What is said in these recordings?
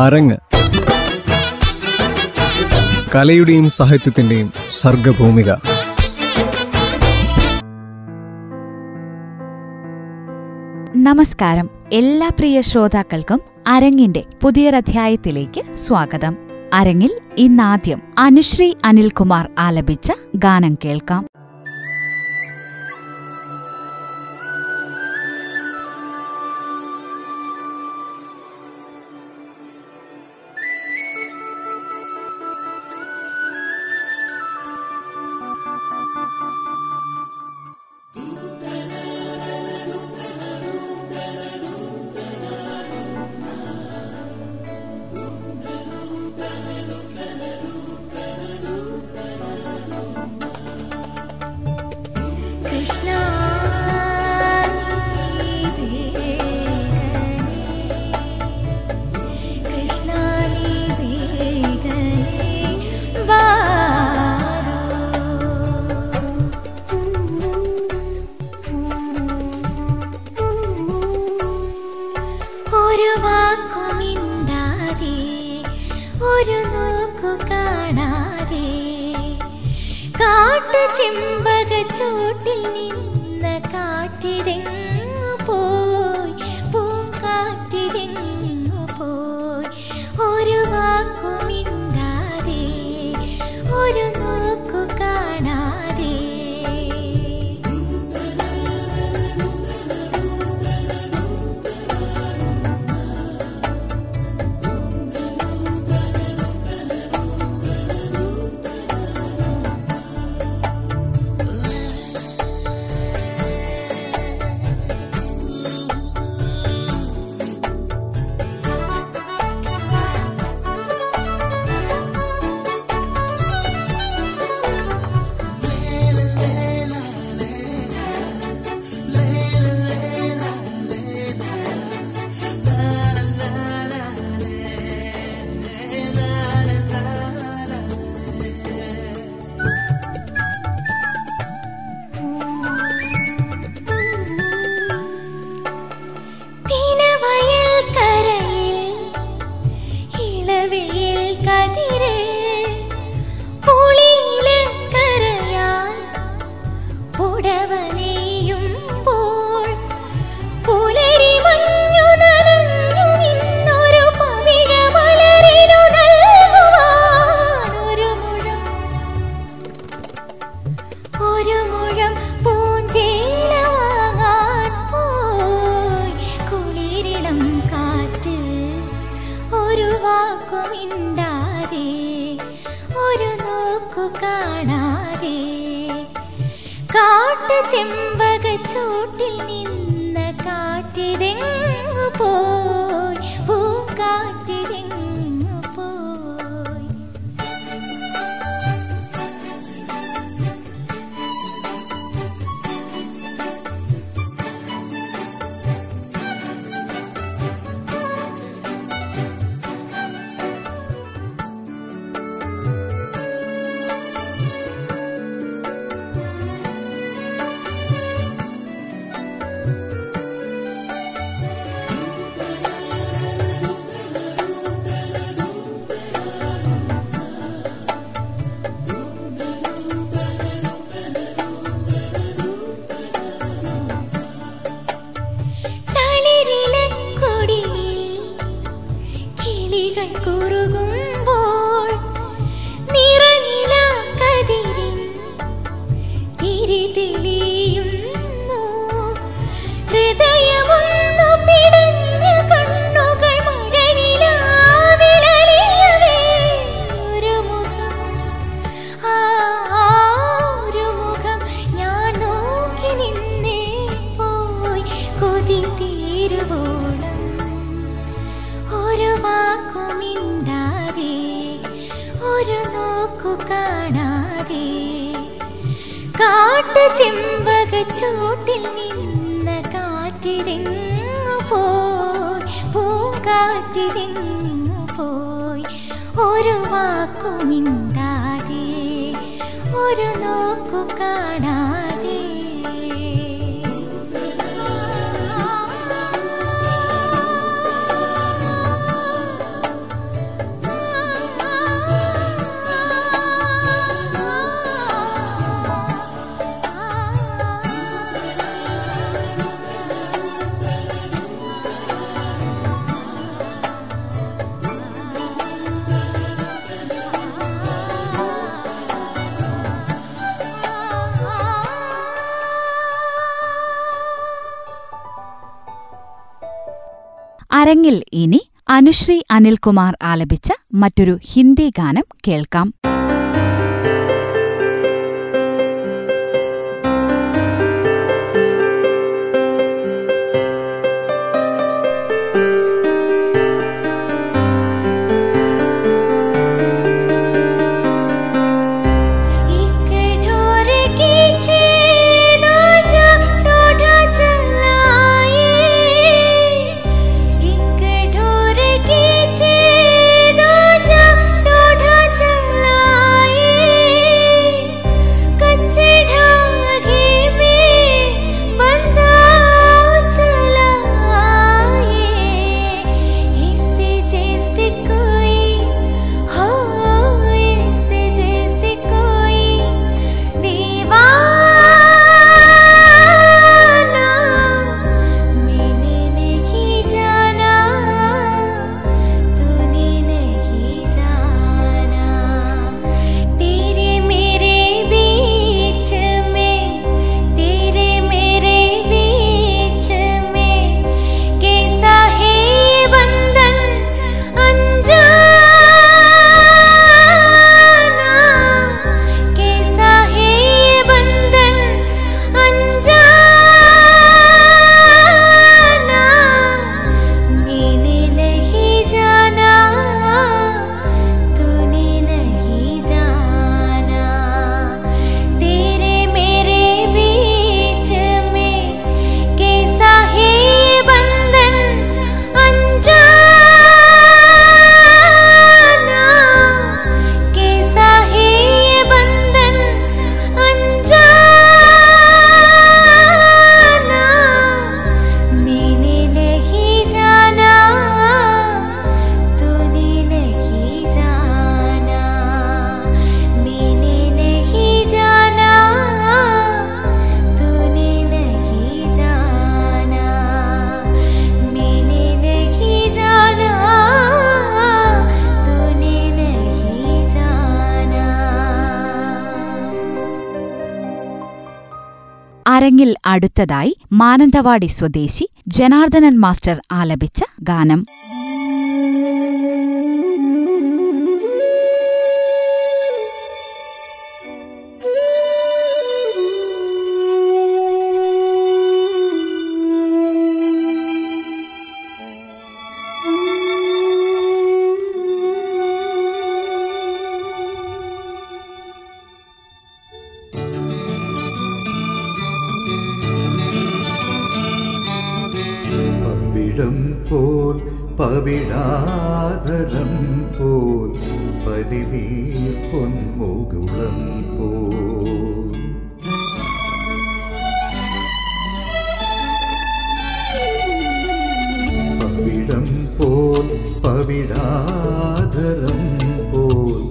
അരങ്ങ്. കലയുടെയും സാഹിത്യത്തിന്റെയും സർഗഭൂമിക. നമസ്കാരം. എല്ലാ പ്രിയ ശ്രോതാക്കൾക്കും അരങ്ങിന്റെ പുതിയൊരധ്യായത്തിലേക്ക് സ്വാഗതം. അരങ്ങിൽ ഇന്നാദ്യം അനുശ്രീ അനിൽകുമാർ ആലപിച്ച ഗാനം കേൾക്കാം. നോക്കു കാണാതെ. കാട്ടു നിന്ന കാറ്റിതെങ്ങു പോയി പൂക്കാറ്റ് തെളിയുന്നു ഹൃദയം വിരിഞ്ഞു പോയി. ഒരു വാക്കുമിന്ന് അരങ്ങിൽ ഇനി അനുശ്രീ അനിൽകുമാർ ആലപിച്ച മറ്റൊരു ഹിന്ദി ഗാനം കേൾക്കാം. അരങ്ങിൽ അടുത്തതായി മാനന്തവാടി സ്വദേശി ജനാർദ്ദനൻ മാസ്റ്റർ ആലപിച്ച ഗാനം. പവിഴം പോൽ പവിഴാതരം പോൽ പനിനീർ പൊന്മുകുളം പോൽ. പവിടം പോൽ പവിഴാതരം പോൽ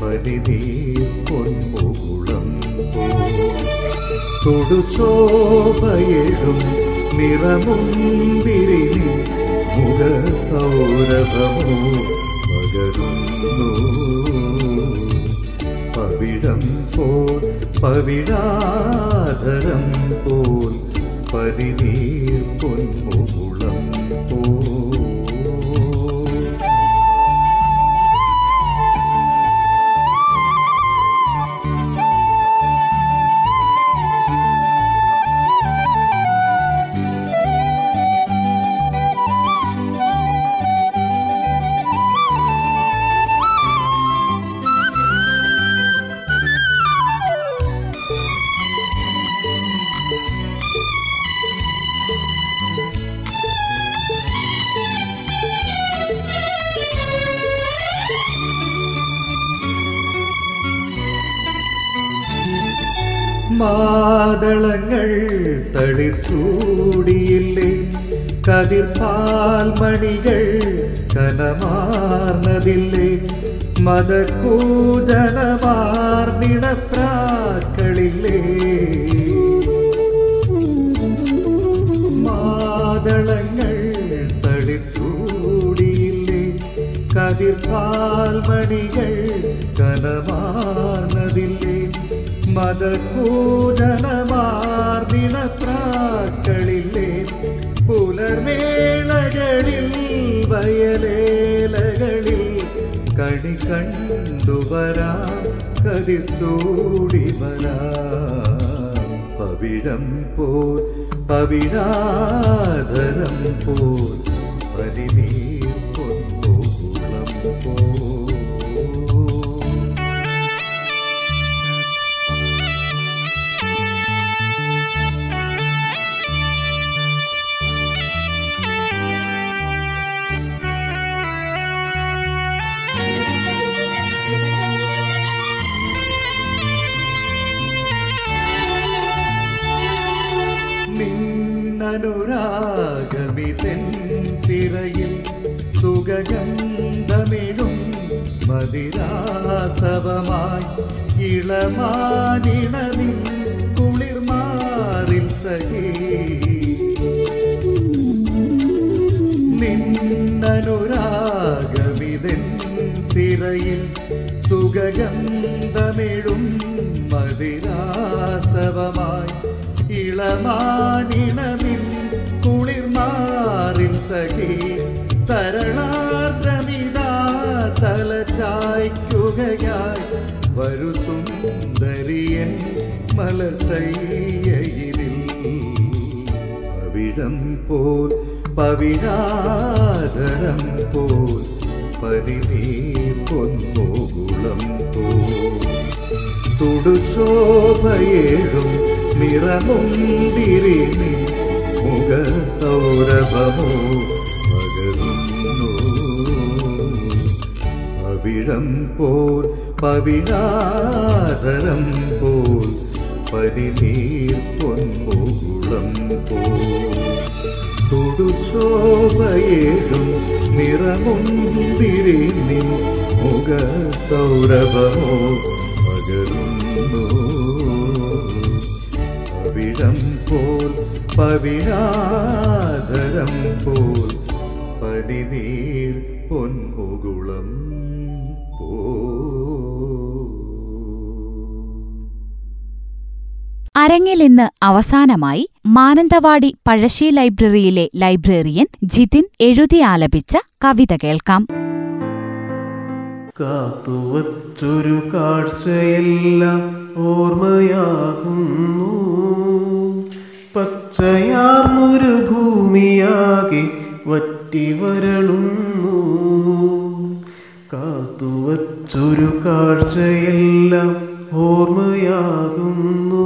പനിനീർ പൊന്മുകുളം പോൽ. തൊടുശോഭയെഴും നിറമുന്തിരി മുഖസൗരഭമോ പകരുന്നു? പവിഴം പോൽ പവിഴാധരം പോൽ പരിനീർ പൊന്മുകുളം പോൽ മാതളങ്ങൾ തളിച്ചൂടിയില്ലേ കതിർപാൽമണികൾ കനമാർന്നതില്ലേ? മതക്കൂജനമാർന്നിടപ്രാക്കളില്ലേ മാതളങ്ങൾ തളിച്ചൂടിയില്ലേ കതിർപാൽമണികൾ കനമാർന്നതില്ലേ മതകൂജനമാർദിണ പ്രാക്കളിലെ പുല പുലർമേളകളിൽ വയലേലകളിൽ കണി കണ്ടുവരാം കതിർച്ചൂടി വരാം. പവിഴം പോൽ പവിഴാധരം പോൽ പനിനീർ മതിരാസവമായി ഇളമാനിണനിൻ കുളിർമാറിൽ സഹി. നിന്നനുരാഗമിതൻ സിറയിൽ സുഗന്ധമെഴും മതിരാസവമായി ഇളമാനിണമിൻ കുളിർമാറിൽ സഖി തലചായ്ക്കുകയായി വരു സുന്ദരിയൻ മലശയ്യയിലിൽ പവിഴം പോൽ പവിഴാധരം പോൽ പനിനീർ പൊന്നോകുളം പോൽ. തുടുശോഭയേഴും നിറമുന്തിരി നിൻ പവിഴം പോൽ പവിഴാതരം പോൽ പരിനീർ പൊന്മുകുളം പോൽ. തുടുശോഭയേഴും നിറമുന്തിരി നിൻ മുഖ സൗരഭമോ പകരുന്നു. പവിഴം പോൽ പവിഴാതരം പോൽ പരിനീർ പൊന്മുകുളം അരങ്ങിൽ ഇന്ന് അവസാനമായി മാനന്തവാടി പഴശ്ശി ലൈബ്രറിയിലെ ലൈബ്രറിയൻ ജിതിൻ എഴുതി ആലപിച്ച കവിത കേൾക്കാം. കാത്തുവച്ചൊരു കാഴ്ചയെല്ലാം ഓർമ്മയാകുന്നു. പച്ചയാർന്നൊരു ഭൂമിയാകെ വറ്റി വരളുന്നു കാത്തുവച്ചൊരു കാഴ്ചയെല്ലാം ഓർമ്മയാകുന്നു.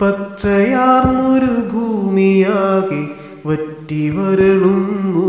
പച്ചയാർന്നൊരു ഭൂമിയാകെ വറ്റി വരളുന്നു.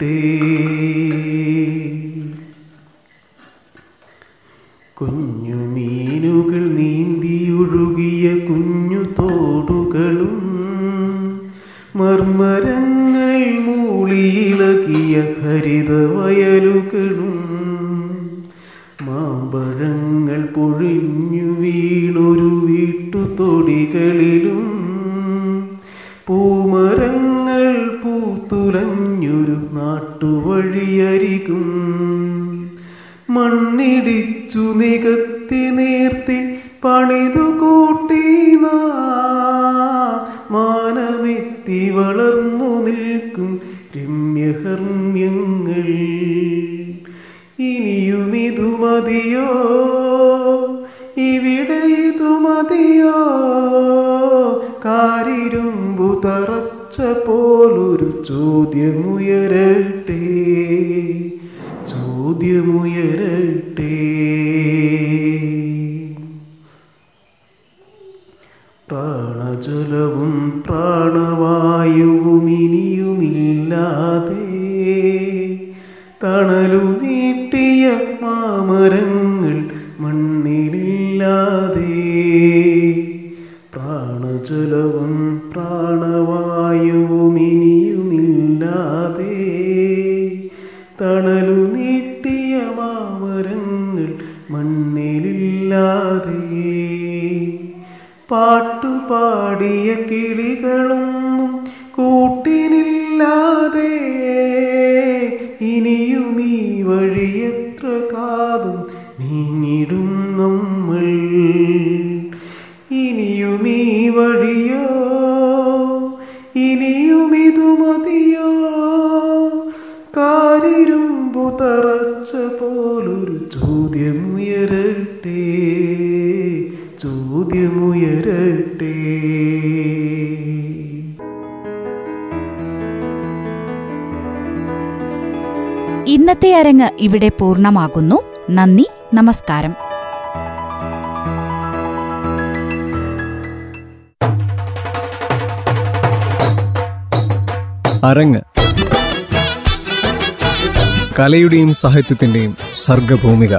ചോദ്യമുയരട്ടെ കുഞ്ഞു മീനുകൾ നീന്തിയൊഴുകിയ കുഞ്ഞു തോടുകളും മർമരങ്ങൾ മൂളിയിളകിയ ഹരിത വയലുകളും നാട്ടുവഴിയരികും മണ്ണിടിച്ചു നികത്തി നേർത്തി പണിതു കൂട്ടി മാനമെത്തി വളർന്നു നിൽക്കും രമ്യഹർമ്യങ്ങൾ ഇനിയും ഇതു മതിയോ? ഇവിടെ ഇതു മതിയോ? കാരിരുമ്പു തറച്ച പോലൊരു ചോദ്യമുയരട്ടെ. ചോദ്യമുയരട്ടെ. പ്രാണജലവും പ്രാണവായുവും മാമരങ്ങൾ മണ്ണിലില്ലാതെ പാട്ടുപാടിയ കിളികളൊന്നും ചോദ്യമുയരട്ടെ ചോദ്യമുയരട്ടെ. ഇന്നത്തെ അരങ്ങ് ഇവിടെ പൂർണമാകുന്നു. നന്ദി നമസ്കാരം. അരങ്ങ്. കലയുടെയും സാഹിത്യത്തിന്റെയും സർഗഭൂമിക.